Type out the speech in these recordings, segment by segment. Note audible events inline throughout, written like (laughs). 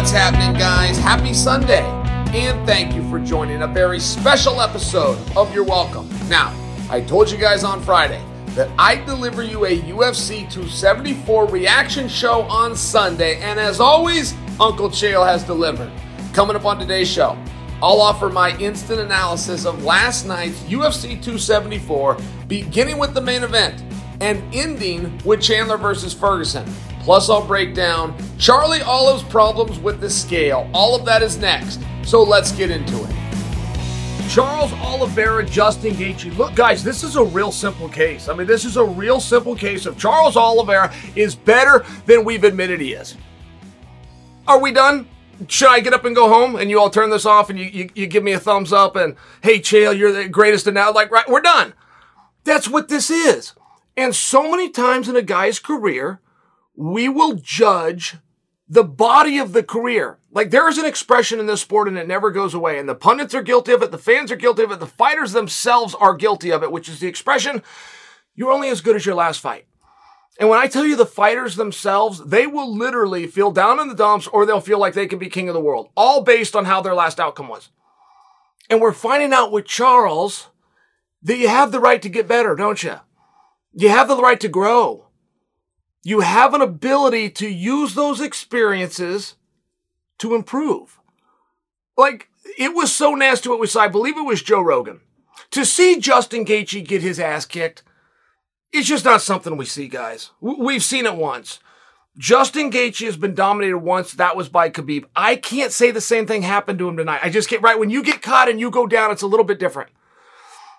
What's happening, guys? Happy Sunday, and thank you for joining a very special episode of You're Welcome. Now, I told you guys on Friday that I'd deliver you a UFC 274 reaction show on Sunday, and as always, Uncle Chael has delivered. Coming up on today's show, I'll offer my instant analysis of last night's UFC 274, beginning with the main event and ending with Chandler versus Ferguson. Plus, I'll break down Charlie Olive's problems with the scale. All of that is next. So let's get into it. Charles Oliveira, Justin Gaethje. Look, guys, this is a real simple case. I mean, this is a real simple case of Charles Oliveira is better than we've admitted he is. Are we done? Should I get up and go home and you all turn this off and you, you, you give me a thumbs up and, hey, Chael, you're the greatest and now, like, right, we're done. That's what this is. And so many times in a guy's career, we will judge the body of the career. Like there is an expression in this sport and it never goes away. And the pundits are guilty of it. The fans are guilty of it. The fighters themselves are guilty of it, which is the expression, you're only as good as your last fight. And when I tell you the fighters themselves, they will literally feel down in the dumps or they'll feel like they can be king of the world, all based on how their last outcome was. And we're finding out with Charles that you have the right to get better, don't you? You have the right to grow. You have an ability to use those experiences to improve. Like, it was so nasty what we saw. I believe it was Joe Rogan. To see Justin Gaethje get his ass kicked, it's just not something we see, guys. We've seen it once. Justin Gaethje has been dominated once. That was by Khabib. I can't say the same thing happened to him tonight. I just can't. Right when you get caught and you go down, it's a little bit different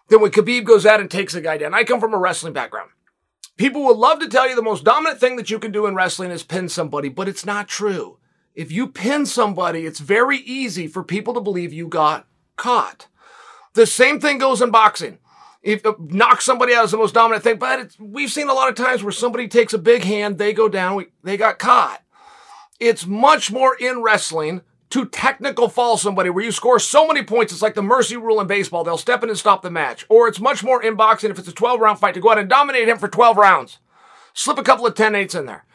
than when Khabib goes out and takes a guy down. I come from a wrestling background. People will love to tell you the most dominant thing that you can do in wrestling is pin somebody, but it's not true. If you pin somebody, it's very easy for people to believe you got caught. The same thing goes in boxing. If uh, knock somebody out is the most dominant thing, but we've seen a lot of times where somebody takes a big hand, they go down, we, they got caught. It's much more in wrestling to technical fall somebody where you score so many points, it's like the mercy rule in baseball. They'll step in and stop the match. Or it's much more in boxing if it's a 12 round fight to go out and dominate him for 12 rounds. Slip a couple of 10 8s in there.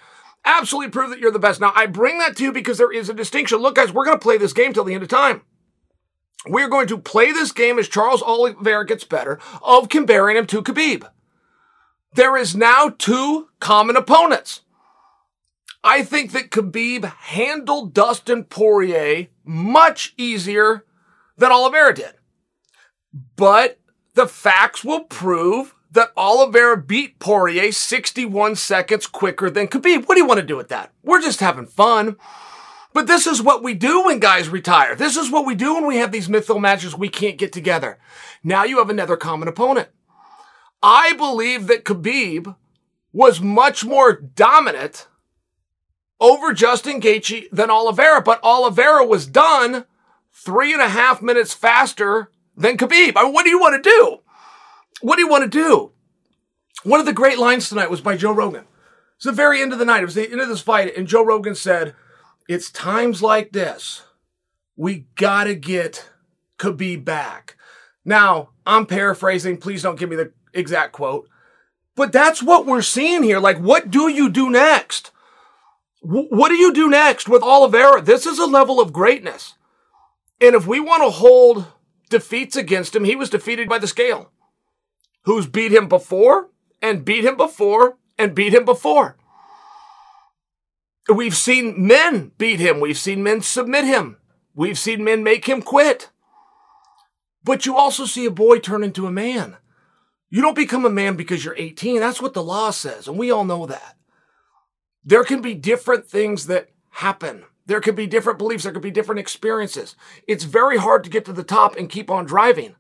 Absolutely prove that you're the best. Now, I bring that to you because there is a distinction. Look, guys, we're going to play this game till the end of time. We're going to play this game as Charles Oliveira gets better of comparing him to Khabib. There is now two common opponents. I think that Khabib handled Dustin Poirier much easier than Oliveira did. But the facts will prove that Oliveira beat Poirier 61 seconds quicker than Khabib. What do you want to do with that? We're just having fun. But this is what we do when guys retire. This is what we do when we have these mythical matches we can't get together. Now you have another common opponent. I believe that Khabib was much more dominant over Justin Gaethje than Oliveira, but Oliveira was done three and a half minutes faster than Khabib. I mean, what do you want to do? What do you want to do? One of the great lines tonight was by Joe Rogan. It's the very end of the night. It was the end of this fight, and Joe Rogan said, "It's times like this we gotta get Khabib back." Now, I'm paraphrasing. Please don't give me the exact quote. But that's what we're seeing here. Like, what do you do next? What do you do next with Oliveira? This is a level of greatness. And if we want to hold defeats against him, he was defeated by the scale. Who's beat him before and beat him before and beat him before. We've seen men beat him. We've seen men submit him. We've seen men make him quit. But you also see a boy turn into a man. You don't become a man because you're 18. That's what the law says. And we all know that. There can be different things that happen. There could be different beliefs. There could be different experiences. It's very hard to get to the top and keep on driving.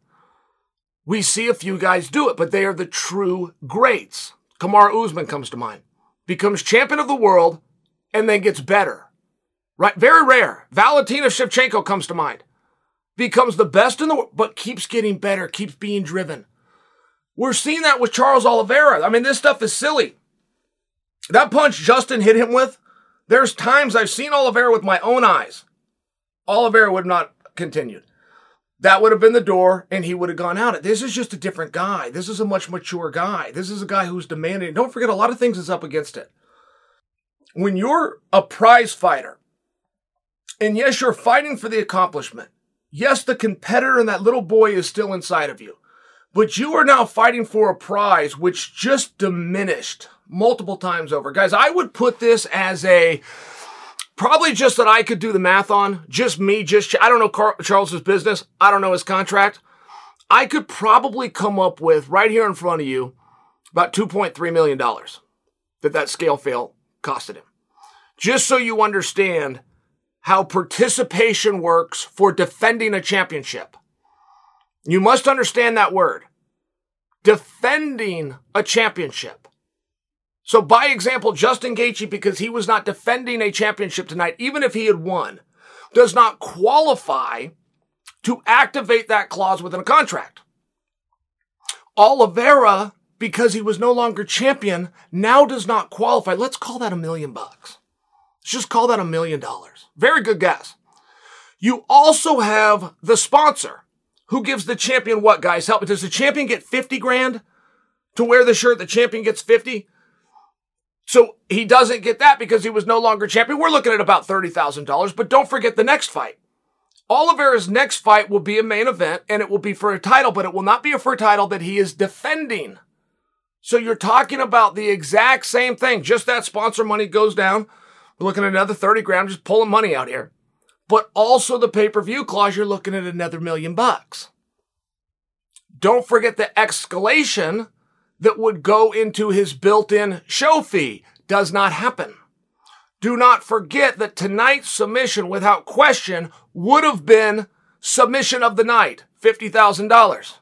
We see a few guys do it, but they are the true greats. Kamaru Usman comes to mind. Becomes champion of the world and then gets better. Right? Very rare. Valentina Shevchenko comes to mind. Becomes the best in the world, but keeps getting better, keeps being driven. We're seeing that with Charles Oliveira. I mean, this stuff is silly. That punch Justin hit him with, there's times I've seen Oliveira with my own eyes. Oliveira would have not continued. That would have been the door and he would have gone out. This is just a different guy. This is a much mature guy. This is a guy who's demanding. Don't forget, a lot of things is up against it. When you're a prize fighter And yes, you're fighting for the accomplishment. Yes, the competitor and that little boy is still inside of you. But you are now fighting for a prize which just diminished multiple times over. Guys, I would put this as a probably just that I could do the math on, just me, just I don't know Charles's business, I don't know his contract. I could probably come up with right here in front of you about 2.3 million dollars that that scale fail costed him. Just so you understand how participation works for defending a championship. You must understand that word. Defending a championship. So by example, Justin Gaethje, because he was not defending a championship tonight, even if he had won, does not qualify to activate that clause within a contract. Oliveira, because he was no longer champion, now does not qualify. Let's call that a million bucks. Let's just call that a million dollars. Very good guess. You also have the sponsor who gives the champion what, guys? Help me. Does the champion get 50 grand to wear the shirt? The champion gets 50. So he doesn't get that because he was no longer champion. We're looking at about $30,000, but don't forget the next fight. Oliveira's next fight will be a main event and it will be for a title, but it will not be a for a title that he is defending. So you're talking about the exact same thing. Just that sponsor money goes down. We're looking at another 30 grand, just pulling money out here. But also the pay-per-view clause, you're looking at another million bucks. Don't forget the escalation that would go into his built-in show fee. Does not happen. Do not forget that tonight's submission, without question, would have been submission of the night, $50,000.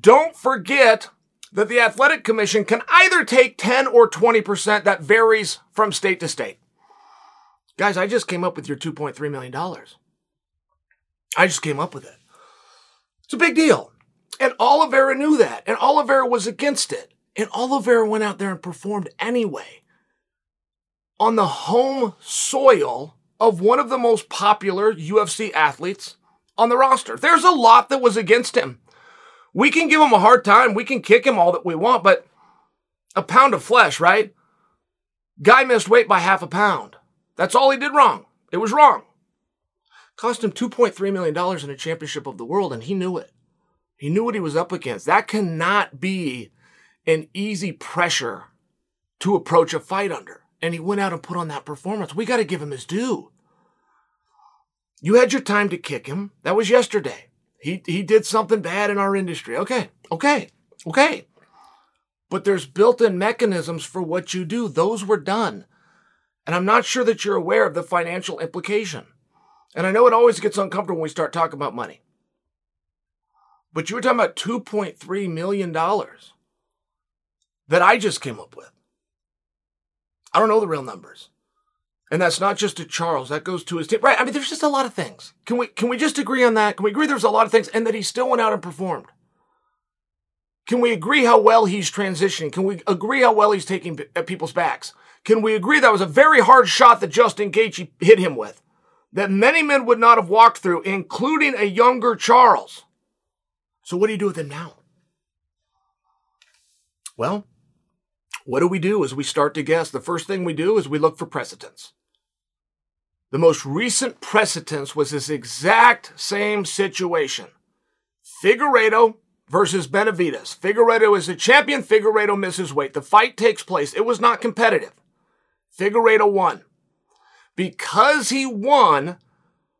Don't forget that the athletic commission can either take 10 or 20%. That varies from state to state. Guys, I just came up with your $2.3 million. I just came up with it. It's a big deal. And Oliveira knew that. And Oliveira was against it. And Oliveira went out there and performed anyway. On the home soil of one of the most popular UFC athletes on the roster. There's a lot that was against him. We can give him a hard time. We can kick him all that we want, but a pound of flesh, right? Guy missed weight by half a pound. That's all he did wrong. It was wrong. Cost him $2.3 million in a championship of the world, and he knew it. He knew what he was up against. That cannot be an easy pressure to approach a fight under. And he went out and put on that performance. We got to give him his due. You had your time to kick him. That was yesterday. He, he did something bad in our industry. Okay, okay, okay. But there's built in mechanisms for what you do. Those were done. And I'm not sure that you're aware of the financial implication. And I know it always gets uncomfortable when we start talking about money. But you were talking about $2.3 million that I just came up with. I don't know the real numbers. And that's not just to Charles. That goes to his team. Right. I mean, there's just a lot of things. Can we, can we just agree on that? Can we agree there's a lot of things and that he still went out and performed? Can we agree how well he's transitioning? Can we agree how well he's taking people's backs? Can we agree that was a very hard shot that Justin Gaethje hit him with? That many men would not have walked through, including a younger Charles. So what do you do with him now? Well, what do we do as we start to guess? The first thing we do is we look for precedents. The most recent precedence was this exact same situation. Figueiredo versus Benavidez. Figueiredo is the champion. Figueiredo misses weight. The fight takes place. It was not competitive. Figueiredo won. Because he won,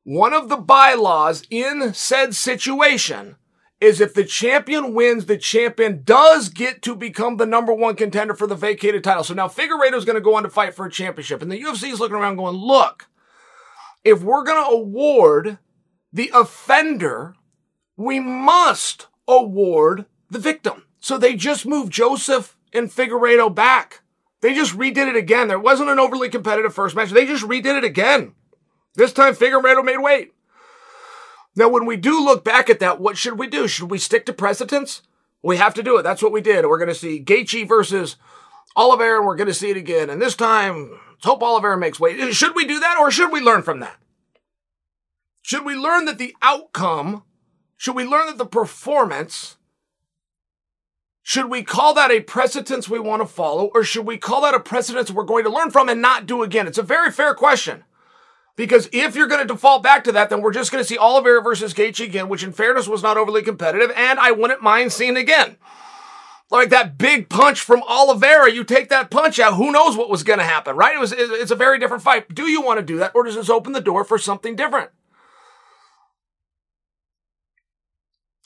one of the bylaws in said situation is if the champion wins, the champion does get to become the number one contender for the vacated title. So now Figueiredo is going to go on to fight for a championship. And the UFC is looking around going, look, if we're going to award the offender, we must award the victim. So they just moved Joseph and Figueiredo back. They just redid it again. There wasn't an overly competitive first match. They just redid it again. This time Figueiredo made weight. Now, when we do look back at that, what should we do? Should we stick to precedents? We have to do it. That's what we did. We're going to see Gaethje versus Oliver, and we're going to see it again. And this time, let's hope Oliver makes weight. Should we do that, or should we learn from that? Should we learn that the outcome, should we learn that the performance, should we call that a precedence we want to follow, or should we call that a precedence we're going to learn from and not do again? It's a very fair question. Because if you're going to default back to that, then we're just going to see Oliveira versus Gaethje again, which in fairness was not overly competitive, and I wouldn't mind seeing again. Like that big punch from Oliveira, you take that punch out, who knows what was going to happen, right? It was, it's a very different fight. Do you want to do that, or does this open the door for something different?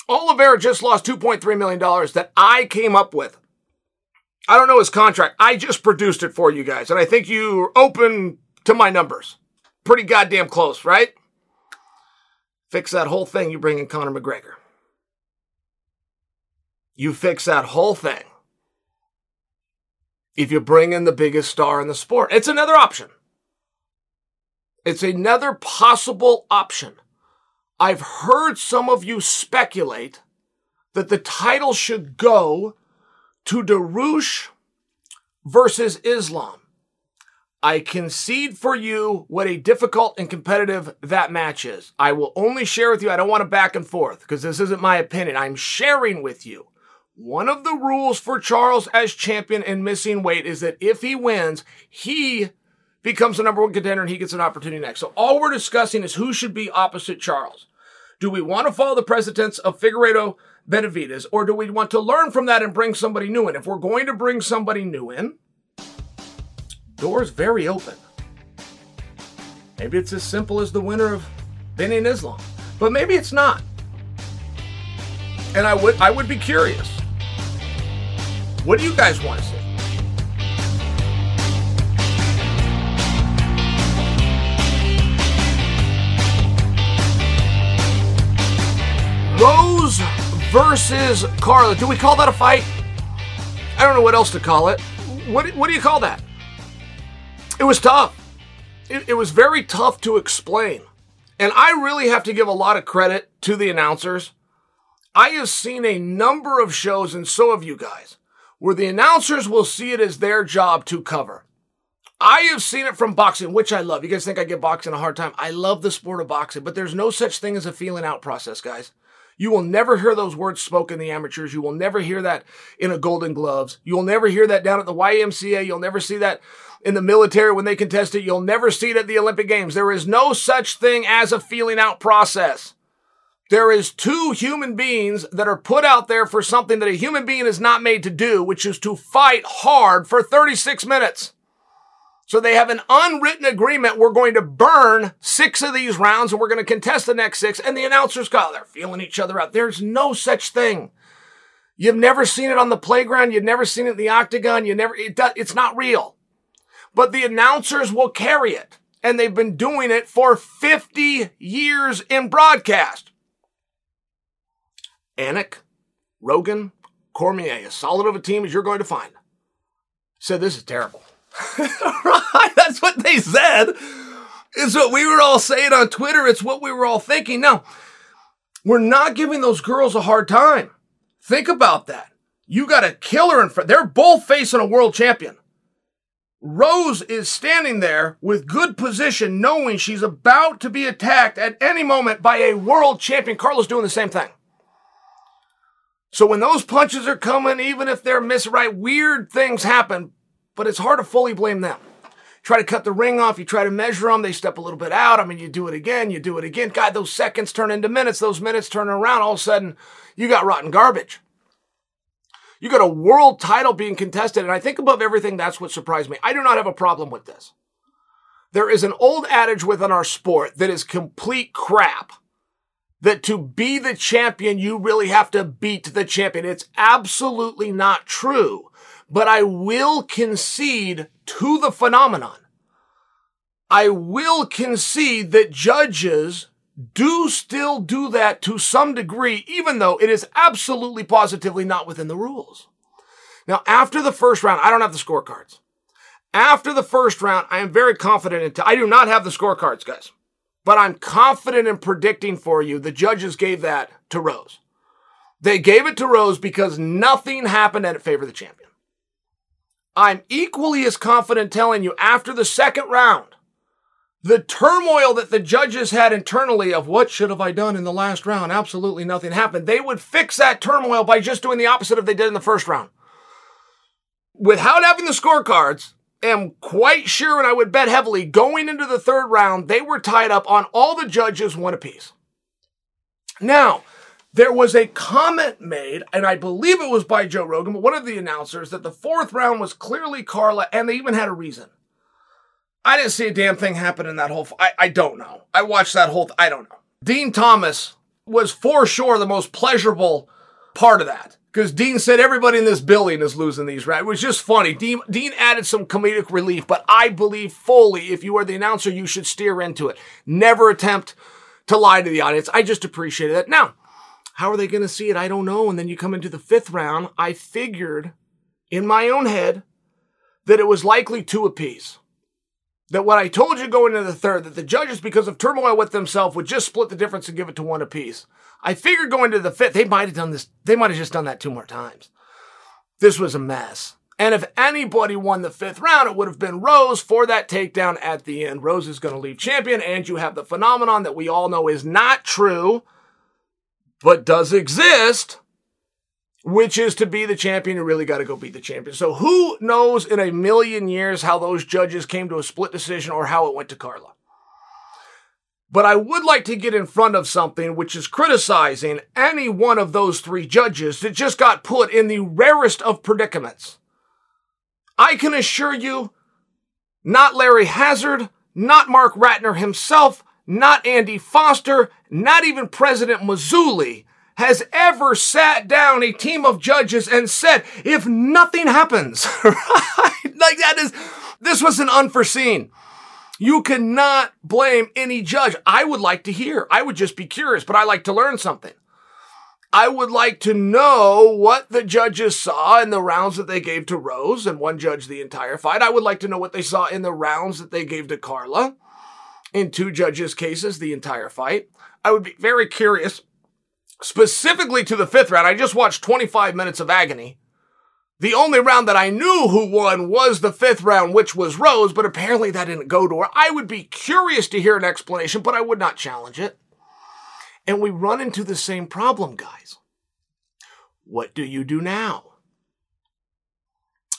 Oliveira just lost $2.3 million that I came up with. I don't know his contract. I just produced it for you guys, and I think you're open to my numbers pretty goddamn close, right? Fix that whole thing, you bring in Conor McGregor. You fix that whole thing. If you bring in the biggest star in the sport, it's another option. It's another possible option. I've heard some of you speculate that the title should go to Dariush versus Islam. I concede for you what a difficult and competitive that match is. I will only share with you, I don't want to back and forth because this isn't my opinion. I'm sharing with you. One of the rules for Charles as champion and missing weight is that if he wins, he becomes the number one contender and he gets an opportunity next. So all we're discussing is who should be opposite Charles. Do we want to follow the precedents of Figueiredo Benavidez or do we want to learn from that and bring somebody new in? If we're going to bring somebody new in, doors very open. Maybe it's as simple as the winner of Beneil Islam, but maybe it's not. And I would I would be curious. What do you guys want to see? Rose versus Carla. Do we call that a fight? I don't know what else to call it. What, what do you call that? It was tough. It, it was very tough to explain. And I really have to give a lot of credit to the announcers. I have seen a number of shows, and so have you guys, where the announcers will see it as their job to cover. I have seen it from boxing, which I love. You guys think I give boxing a hard time? I love the sport of boxing, but there's no such thing as a feeling out process, guys. You will never hear those words spoken in the amateurs. You will never hear that in a Golden Gloves. You will never hear that down at the YMCA. You'll never see that in the military when they contest it. You'll never see it at the Olympic Games. There is no such thing as a feeling out process. There is two human beings that are put out there for something that a human being is not made to do, which is to fight hard for 36 minutes. So they have an unwritten agreement. We're going to burn six of these rounds and we're going to contest the next six. And the announcers go, oh, they're feeling each other out. There's no such thing. You've never seen it on the playground. You've never seen it in the octagon. You never, it does, it's not real but the announcers will carry it. And they've been doing it for 50 years in broadcast. Anik, Rogan, Cormier, as solid of a team as you're going to find, said this is terrible. Right? (laughs) That's what they said. It's what we were all saying on Twitter. It's what we were all thinking. Now, we're not giving those girls a hard time. Think about that. You got a killer in front. They're both facing a world champion. Rose is standing there with good position, knowing she's about to be attacked at any moment by a world champion. Carla's doing the same thing. So when those punches are coming, even if they're missed misright, weird things happen, but it's hard to fully blame them. Try to cut the ring off, you try to measure them, they step a little bit out. I mean, you do it again, you do it again. God, those seconds turn into minutes, those minutes turn around. All of a sudden, you got rotten garbage. You got a world title being contested. And I think above everything, that's what surprised me. I do not have a problem with this. There is an old adage within our sport that is complete crap. That to be the champion, you really have to beat the champion. It's absolutely not true. But I will concede to the phenomenon. I will concede that judges do still do that to some degree, even though it is absolutely positively not within the rules. Now, after the first round, I don't have the scorecards. After the first round, I am very confident in, t- I do not have the scorecards, guys, but I'm confident in predicting for you the judges gave that to Rose. They gave it to Rose because nothing happened and it favored the champion. I'm equally as confident telling you after the second round, the turmoil that the judges had internally of what should have I done in the last round, absolutely nothing happened. They would fix that turmoil by just doing the opposite of they did in the first round. Without having the scorecards, am quite sure, and I would bet heavily, going into the third round, they were tied up on all the judges one apiece. Now, there was a comment made, and I believe it was by Joe Rogan, but one of the announcers, that the fourth round was clearly Carla, and they even had a reason. I didn't see a damn thing happen in that whole. F- I I don't know. I watched that whole. Th- I don't know. Din Thomas was for sure the most pleasurable part of that because Din said everybody in this building is losing these. Right? It was just funny. Din Din added some comedic relief, but I believe fully if you are the announcer, you should steer into it. Never attempt to lie to the audience. I just appreciated that. Now, how are they going to see it? I don't know. And then you come into the fifth round. I figured in my own head that it was likely two apiece that what I told you going into the third, that the judges, because of turmoil with themselves, would just split the difference and give it to one apiece. I figured going to the fifth, they might have done this, they might have just done that two more times. This was a mess. And if anybody won the fifth round, it would have been Rose for that takedown at the end. Rose is going to leave champion, and you have the phenomenon that we all know is not true, but does exist which is to be the champion. You really got to go beat the champion. So who knows in a million years how those judges came to a split decision or how it went to Carla. But I would like to get in front of something which is criticizing any one of those three judges that just got put in the rarest of predicaments. I can assure you, not Larry Hazzard, not Marc Ratner himself, not Andy Foster, not even President Mazzulli has ever sat down a team of judges and said, if nothing happens, (laughs) right? Like that is, this was an unforeseen. You cannot blame any judge. I would like to hear. I would just be curious, but I like to learn something. I would like to know what the judges saw in the rounds that they gave to Rose and one judge the entire fight. I would like to know what they saw in the rounds that they gave to Carla in two judges' cases the entire fight. I would be very curious specifically to the fifth round. I just watched 25 minutes of agony. The only round that I knew who won was the fifth round, which was Rose, but apparently that didn't go to her. I would be curious to hear an explanation, but I would not challenge it. And we run into the same problem, guys. What do you do now?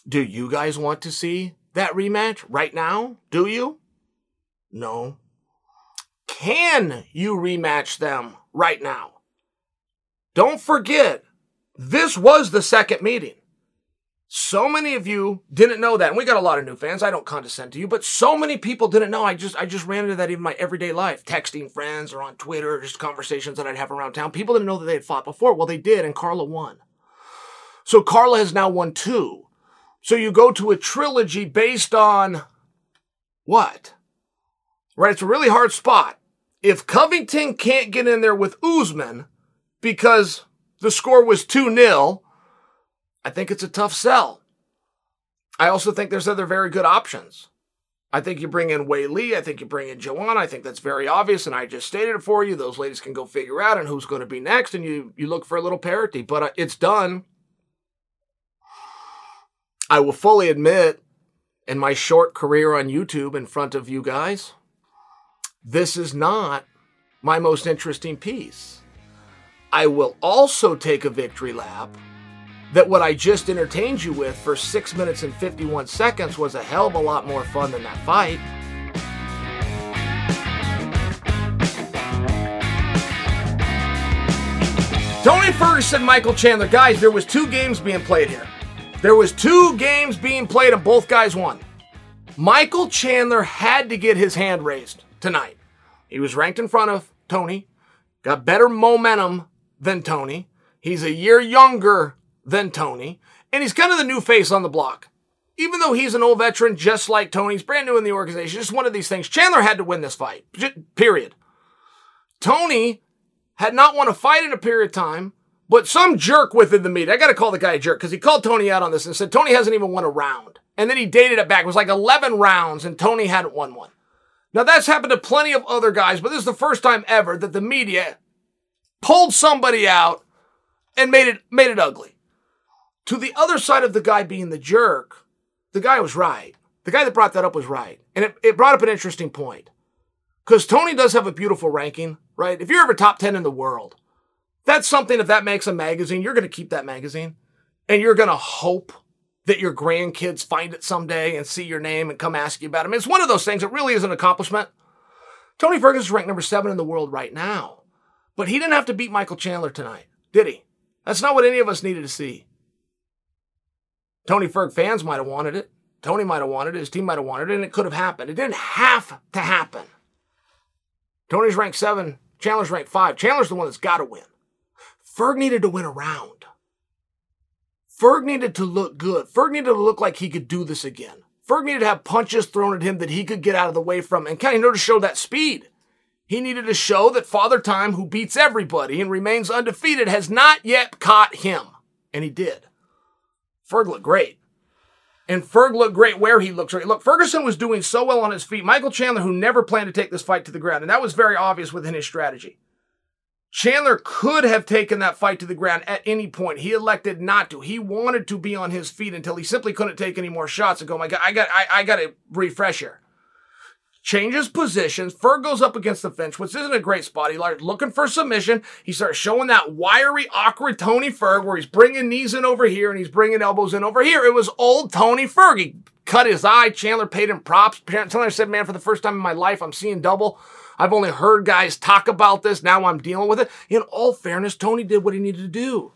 Do you guys want to see that rematch right now? Do you? No. Can you rematch them right now? Don't forget, this was the second meeting. So many of you didn't know that. And we got a lot of new fans. I don't condescend to you, but so many people didn't know. I just, I just ran into that in my everyday life, texting friends or on Twitter, just conversations that I'd have around town. People didn't know that they had fought before. Well, they did, and Carla won. So Carla has now won two. So you go to a trilogy based on what? Right? It's a really hard spot. If Covington can't get in there with Usman, because the score was 2 0, I think it's a tough sell. I also think there's other very good options. I think you bring in Weili. I think you bring in Joanna. I think that's very obvious, and I just stated it for you. Those ladies can go figure out and who's going to be next, and you you look for a little parity. But uh, it's done. I will fully admit, in my short career on YouTube in front of you guys, this is not my most interesting piece. I will also take a victory lap that what I just entertained you with for 6 minutes and 51 seconds was a hell of a lot more fun than that fight. Tony Ferguson, Michael Chandler. Guys, there was two games being played here. There was two games being played and both guys won. Michael Chandler had to get his hand raised tonight. He was ranked in front of Tony, got better momentum than Tony. He's a year younger than Tony. And he's kind of the new face on the block. Even though he's an old veteran, just like Tony, he's brand new in the organization. Just one of these things. Chandler had to win this fight. Period. Tony had not won a fight in a period of time, but some jerk within the media. I got to call the guy a jerk because he called Tony out on this and said Tony hasn't even won a round. And then he dated it back. It was like 11 rounds and Tony hadn't won one. Now that's happened to plenty of other guys, but this is the first time ever that the media pulled somebody out and made it made it ugly. To the other side of the guy being the jerk, the guy was right. The guy that brought that up was right. And it, it brought up an interesting point. Because Tony does have a beautiful ranking, right? If you're ever top 10 in the world, that's something, if that makes a magazine, you're going to keep that magazine and you're going to hope that your grandkids find it someday and see your name and come ask you about it. I mean, it's one of those things. It really is an accomplishment. Tony Ferguson is ranked number seven in the world right now, but he didn't have to beat Michael Chandler tonight, did he? That's not what any of us needed to see. Tony Ferg fans might have wanted it. Tony might have wanted it. His team might have wanted it, and it could have happened. It didn't have to happen. Tony's ranked seven. Chandler's ranked five. Chandler's the one that's got to win. Ferg needed to win a round. Ferg needed to look good. Ferg needed to look like he could do this again. Ferg needed to have punches thrown at him that he could get out of the way from and kind of to show that speed. He needed to show that Father Time, who beats everybody and remains undefeated, has not yet caught him. And he did. Ferg looked great. And Ferg looked great where he looked great. Look, Ferguson was doing so well on his feet. Michael Chandler, who never planned to take this fight to the ground, and that was very obvious within his strategy. Chandler could have taken that fight to the ground at any point. He elected not to. He wanted to be on his feet until he simply couldn't take any more shots and go, my God, I got, I, I got to refresh here. Changes positions. Ferg goes up against the fence, which isn't a great spot. He starts looking for submission. He starts showing that wiry, awkward Tony Ferg where he's bringing knees in over here and he's bringing elbows in over here. It was old Tony Ferg. He cut his eye. Chandler paid him props. Chandler said, man, for the first time in my life, I'm seeing double. I've only heard guys talk about this. Now I'm dealing with it. In all fairness, Tony did what he needed to do.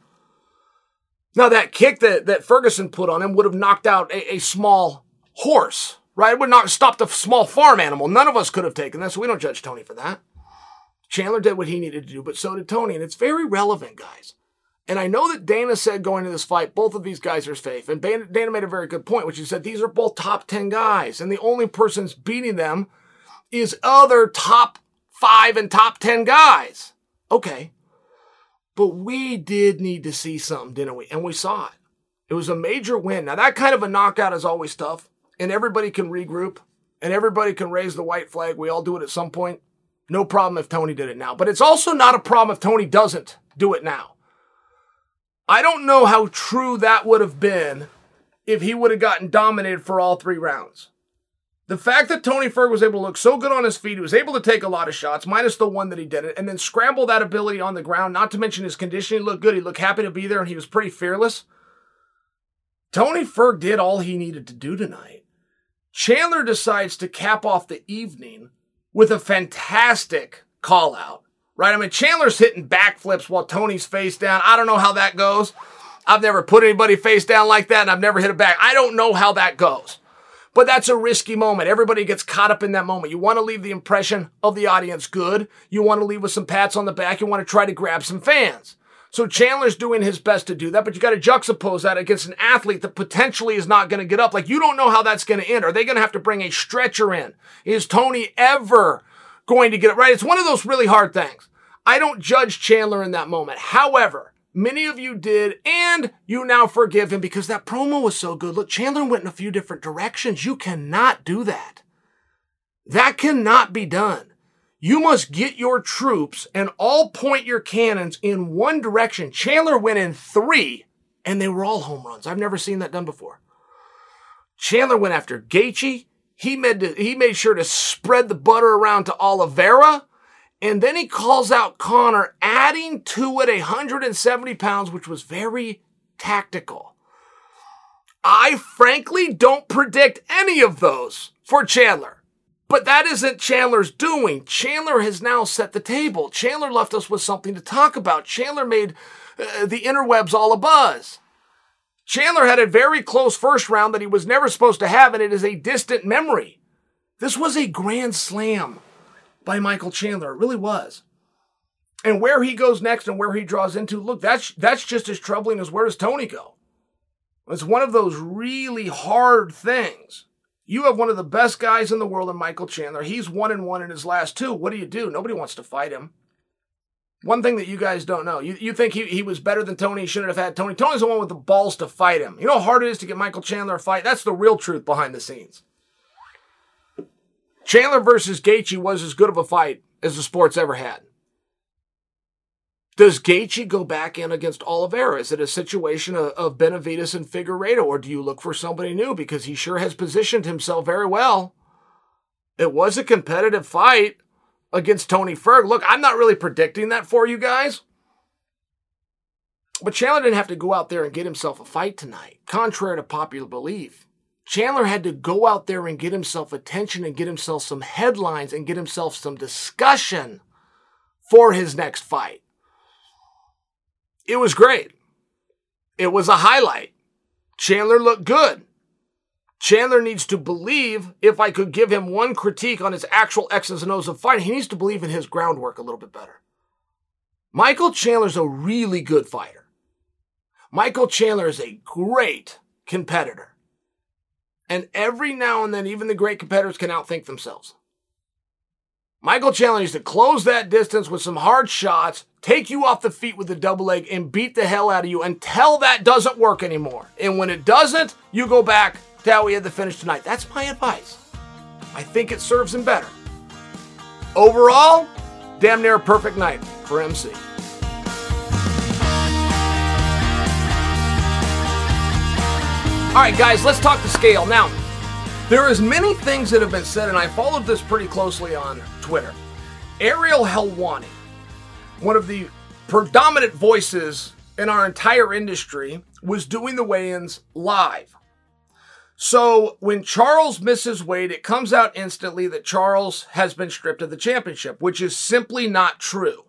Now, that kick that, that Ferguson put on him would have knocked out a, a small horse, right? It would not stopped a small farm animal. None of us could have taken that, so we don't judge Tony for that. Chandler did what he needed to do, but so did Tony. And it's very relevant, guys. And I know that Dana said going to this fight, both of these guys are safe. And Dana made a very good point, which he said these are both top 10 guys. And the only person's beating them is other top five and top 10 guys. Okay. But we did need to see something, didn't we? And we saw it. It was a major win. Now, that kind of a knockout is always tough, and everybody can regroup, and everybody can raise the white flag. We all do it at some point. No problem if Tony did it now. But it's also not a problem if Tony doesn't do it now. I don't know how true that would have been if he would have gotten dominated for all three rounds. The fact that Tony Ferg was able to look so good on his feet, he was able to take a lot of shots, minus the one that he didn't, and then scramble that ability on the ground, not to mention his conditioning looked good. He looked happy to be there and he was pretty fearless. Tony Ferg did all he needed to do tonight. Chandler decides to cap off the evening with a fantastic call out, right? I mean, Chandler's hitting backflips while Tony's face down. I don't know how that goes. I've never put anybody face down like that and I've never hit a back. I don't know how that goes. But that's a risky moment. Everybody gets caught up in that moment. You want to leave the impression of the audience good. You want to leave with some pats on the back. You want to try to grab some fans. So Chandler's doing his best to do that, but you got to juxtapose that against an athlete that potentially is not going to get up. Like you don't know how that's going to end. Are they going to have to bring a stretcher in? Is Tony ever going to get it right? It's one of those really hard things. I don't judge Chandler in that moment. However, Many of you did, and you now forgive him because that promo was so good. Look, Chandler went in a few different directions. You cannot do that. That cannot be done. You must get your troops and all point your cannons in one direction. Chandler went in three, and they were all home runs. I've never seen that done before. Chandler went after Gaethje. He made, to, he made sure to spread the butter around to Oliveira. And then he calls out Conor, adding to it 170 pounds, which was very tactical. I frankly don't predict any of those for Chandler. But that isn't Chandler's doing. Chandler has now set the table. Chandler left us with something to talk about. Chandler made uh, the interwebs all a buzz. Chandler had a very close first round that he was never supposed to have, and it is a distant memory. This was a grand slam by Michael Chandler. It really was. And where he goes next and where he draws into, look, that's that's just as troubling as where does Tony go? It's one of those really hard things. You have one of the best guys in the world in Michael Chandler. He's one and one in his last two. What do you do? Nobody wants to fight him. One thing that you guys don't know, you, you think he, he was better than Tony, shouldn't have had Tony. Tony's the one with the balls to fight him. You know how hard it is to get Michael Chandler a fight? That's the real truth behind the scenes. Chandler versus Gaethje was as good of a fight as the sport's ever had. Does Gaethje go back in against Oliveira? Is it a situation of, of Benavidez and Figueiredo, or do you look for somebody new because he sure has positioned himself very well? It was a competitive fight against Tony Ferg. Look, I'm not really predicting that for you guys. But Chandler didn't have to go out there and get himself a fight tonight, contrary to popular belief. Chandler had to go out there and get himself attention and get himself some headlines and get himself some discussion for his next fight. It was great. It was a highlight. Chandler looked good. Chandler needs to believe, if I could give him one critique on his actual X's and O's of fighting, he needs to believe in his groundwork a little bit better. Michael Chandler's a really good fighter. Michael Chandler is a great competitor. And every now and then, even the great competitors can outthink themselves. Michael Chandler needs to close that distance with some hard shots, take you off the feet with a double leg, and beat the hell out of you until that doesn't work anymore. And when it doesn't, you go back to how we had the finish tonight. That's my advice. I think it serves him better. Overall, damn near a perfect night for MC. All right, guys, let's talk the scale. Now, there is many things that have been said, and I followed this pretty closely on Twitter. Ariel Helwani, one of the predominant voices in our entire industry, was doing the weigh-ins live. So when Charles misses weight, it comes out instantly that Charles has been stripped of the championship, which is simply not true.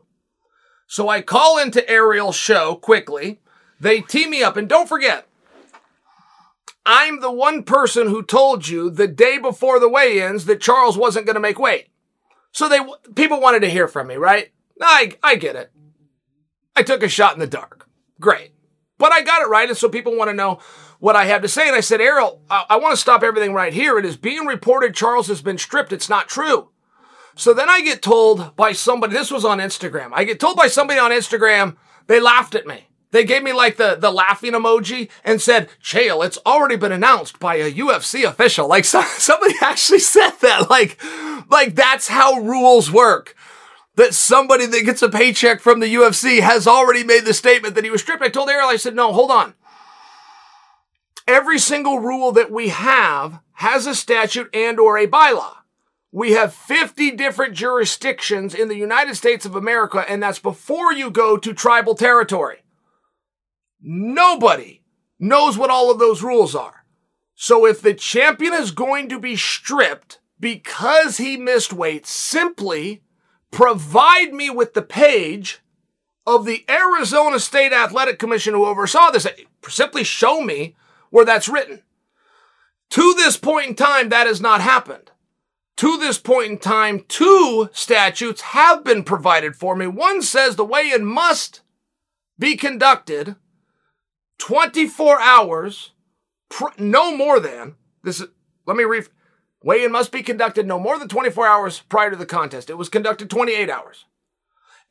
So I call into Ariel's show quickly. They tee me up, and don't forget, I'm the one person who told you the day before the weigh-ins that Charles wasn't going to make weight. So they people wanted to hear from me, right? I I get it. I took a shot in the dark. Great. But I got it right, and so people want to know what I have to say. And I said, Ariel, I, I want to stop everything right here. It is being reported Charles has been stripped. It's not true. So then I get told by somebody, this was on Instagram. I get told by somebody on Instagram, they laughed at me. They gave me like the, the laughing emoji and said, Chael, it's already been announced by a UFC official. Like (laughs) so, somebody actually said that. Like, like that's how rules work. That somebody that gets a paycheck from the UFC has already made the statement that he was stripped. I told Ariel, I said, no, hold on. Every single rule that we have has a statute and or a bylaw. We have 50 different jurisdictions in the United States of America, and that's before you go to tribal territory. Nobody knows what all of those rules are. So if the champion is going to be stripped because he missed weight, simply provide me with the page of the Arizona State Athletic Commission who oversaw this. Simply show me where that's written. To this point in time, that has not happened. To this point in time, two statutes have been provided for me. One says the weigh-in must be conducted 24 hours, no more than this. Is, let me read. Weigh-in must be conducted no more than 24 hours prior to the contest. It was conducted 28 hours.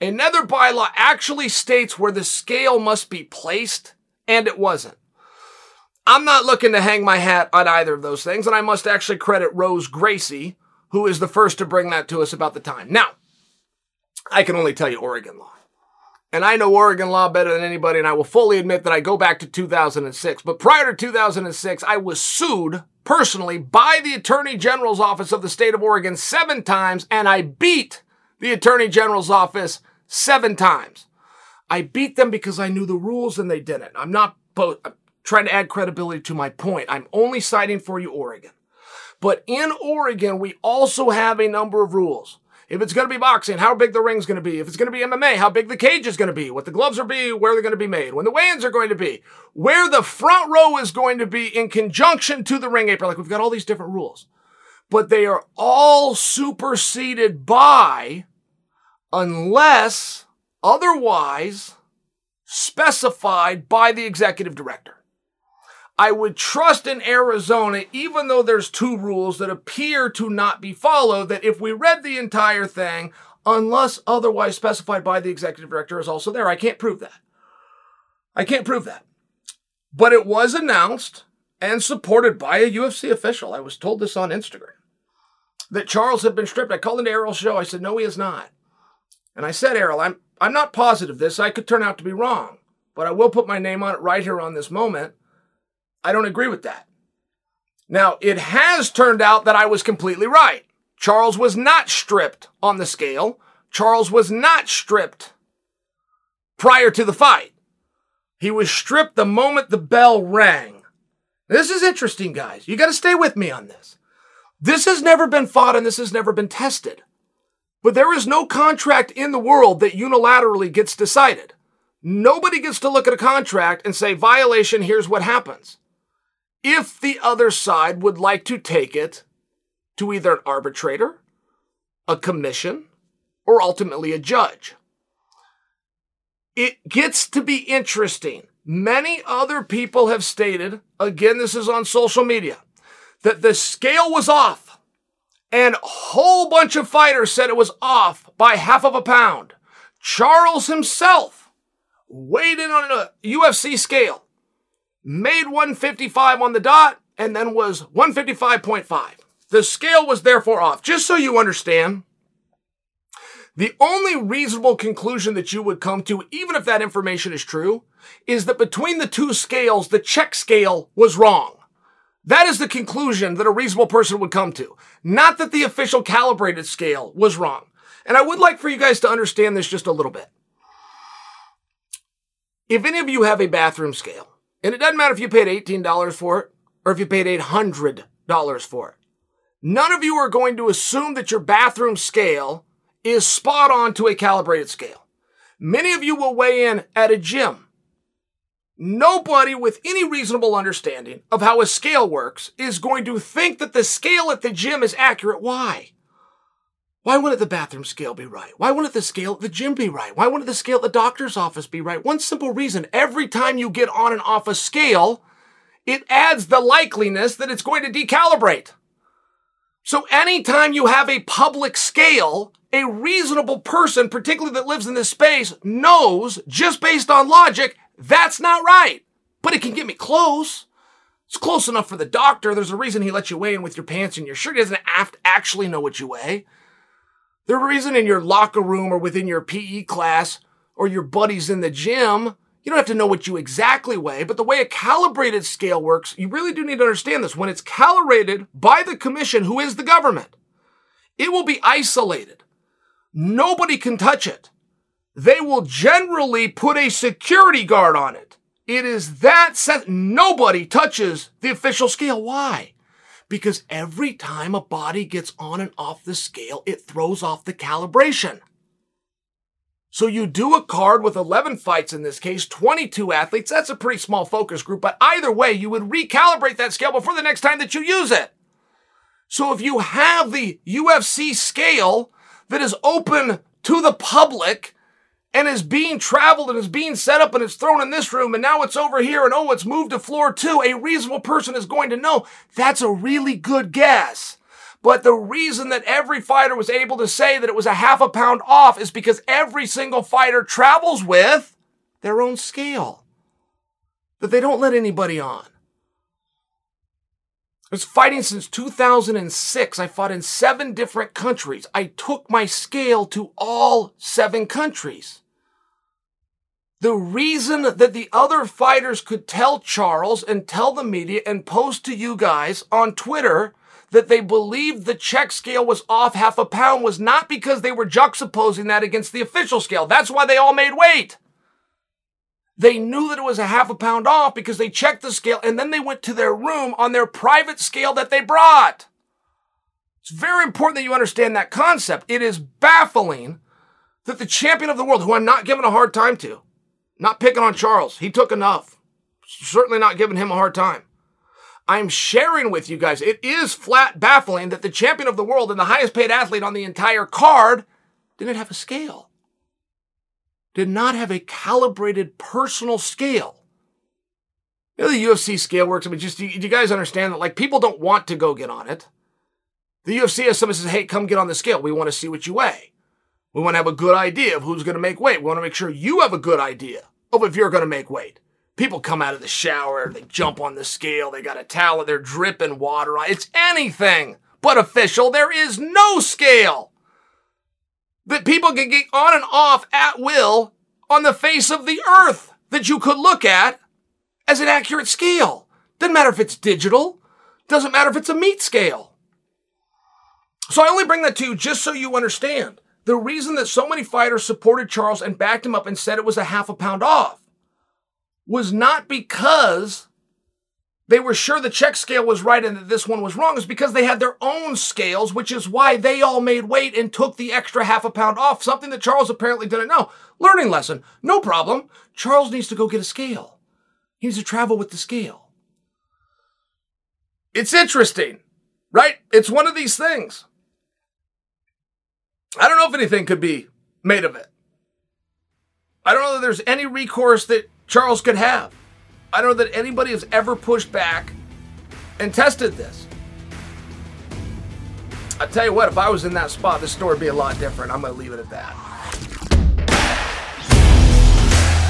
Another bylaw actually states where the scale must be placed, and it wasn't. I'm not looking to hang my hat on either of those things, and I must actually credit Rose Gracie, who is the first to bring that to us about the time. Now, I can only tell you Oregon law. And I know Oregon law better than anybody, and I will fully admit that I go back to 2006. But prior to 2006, I was sued personally by the Attorney General's office of the state of Oregon seven times, and I beat the Attorney General's office seven times. I beat them because I knew the rules and they didn't. I'm not po- I'm trying to add credibility to my point. I'm only citing for you Oregon. But in Oregon, we also have a number of rules. If it's going to be boxing, how big the ring's going to be. If it's going to be MMA, how big the cage is going to be. What the gloves are be, where they're going to be made. When the weigh-ins are going to be. Where the front row is going to be in conjunction to the ring apron. Like we've got all these different rules. But they are all superseded by, unless otherwise specified by the executive director. I would trust in Arizona, even though there's two rules that appear to not be followed, that if we read the entire thing, unless otherwise specified by the executive director is also there. I can't prove that. I can't prove that. But it was announced and supported by a UFC official. I was told this on Instagram that Charles had been stripped. I called into Ariel's show. I said, no, he is not. And I said, Errol, I'm, I'm not positive this. I could turn out to be wrong, but I will put my name on it right here on this moment. I don't agree with that. Now, it has turned out that I was completely right. Charles was not stripped on the scale. Charles was not stripped prior to the fight. He was stripped the moment the bell rang. This is interesting, guys. You got to stay with me on this. This has never been fought and this has never been tested. But there is no contract in the world that unilaterally gets decided. Nobody gets to look at a contract and say, violation, here's what happens. If the other side would like to take it to either an arbitrator, a commission, or ultimately a judge. It gets to be interesting. Many other people have stated, again, this is on social media, that the scale was off. And a whole bunch of fighters said it was off by half of a pound. Charles himself weighed in on a UFC scale, made 155 on the dot, and then was 155.5. The scale was therefore off. Just so you understand, the only reasonable conclusion that you would come to, even if that information is true, is that between the two scales, the check scale was wrong. That is the conclusion that a reasonable person would come to. Not that the official calibrated scale was wrong. And I would like for you guys to understand this just a little bit. If any of you have a bathroom scale, and it doesn't matter if you paid $18 for it or if you paid $800 for it, none of you are going to assume that your bathroom scale is spot on to a calibrated scale. Many of you will weigh in at a gym. Nobody with any reasonable understanding of how a scale works is going to think that the scale at the gym is accurate. Why? Why wouldn't the bathroom scale be right? Why wouldn't the scale at the gym be right? Why wouldn't the scale at the doctor's office be right? One simple reason. Every time you get on and off a scale, it adds the likeliness that it's going to decalibrate. So anytime you have a public scale, a reasonable person, particularly that lives in this space, knows just based on logic, that's not right. But it can get me close. It's close enough for the doctor. There's a reason he lets you weigh in with your pants and your shirt. He doesn't have to actually know what you weigh. A reason in your locker room or within your PE class or your buddies in the gym, you don't have to know what you exactly weigh, but the way a calibrated scale works, you really do need to understand this. When it's calibrated by the commission, who is the government, it will be isolated. Nobody can touch it. They will generally put a security guard on it. It is that set. Nobody touches the official scale. Why? Because every time a body gets on and off the scale, it throws off the calibration. So you do a card with 11 fights in this case, 22 athletes. That's a pretty small focus group, but either way, you would recalibrate that scale before the next time that you use it. So if you have the UFC scale that is open to the public and is being traveled and is being set up and it's thrown in this room and now it's over here and oh, it's moved to floor two, a reasonable person is going to know that's a really good guess. But the reason that every fighter was able to say that it was a half a pound off is because every single fighter travels with their own scale that they don't let anybody on. I was fighting since 2006. I fought in seven different countries. I took my scale to all seven countries. The reason that the other fighters could tell Charles and tell the media and post to you guys on Twitter that they believed the check scale was off half a pound was not because they were juxtaposing that against the official scale. That's why they all made weight. They knew that it was a half a pound off because they checked the scale and then they went to their room on their private scale that they brought. It's very important that you understand that concept. It is baffling that the champion of the world, who I'm not giving a hard time to, not picking on Charles, he took enough. Certainly not giving him a hard time. I'm sharing with you guys. It is flat baffling that the champion of the world and the highest paid athlete on the entire card didn't have a scale did not have a calibrated personal scale. You know, the UFC scale works. I mean, just, do you, guys understand that? Like, people don't want to go get on it. The UFC has someone says, hey, come get on the scale. We want to see what you weigh. We want to have a good idea of who's going to make weight. We want to make sure you have a good idea of if you're going to make weight. People come out of the shower, they jump on the scale, they got a towel, they're dripping water on. It. It's anything but official. There is no scale that people can get on and off at will on the face of the earth that you could look at as an accurate scale. Doesn't matter if it's digital, doesn't matter if it's a meat scale. So I only bring that to you just so you understand the reason that so many fighters supported Charles and backed him up and said it was a half a pound off was not because they were sure the check scale was right and that this one was wrong is because they had their own scales, which is why they all made weight and took the extra half a pound off, something that Charles apparently didn't know. Learning lesson, no problem. Charles needs to go get a scale. He needs to travel with the scale. It's interesting, right? It's one of these things. I don't know if anything could be made of it. I don't know that there's any recourse that Charles could have. I don't know that anybody has ever pushed back and tested this. I tell you what, if I was in that spot, this story would be a lot different. I'm going to leave it at that.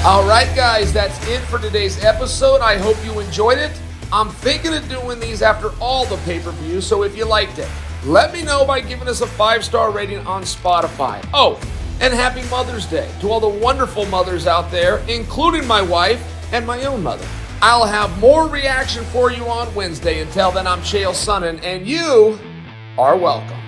All right, guys, that's it for today's episode. I hope you enjoyed it. I'm thinking of doing these after all the pay per views, so if you liked it, let me know by giving us a five star rating on Spotify. Oh, and happy Mother's Day to all the wonderful mothers out there, including my wife and my own mother. I'll have more reaction for you on Wednesday. Until then, I'm Chael Sonnen, and you are welcome.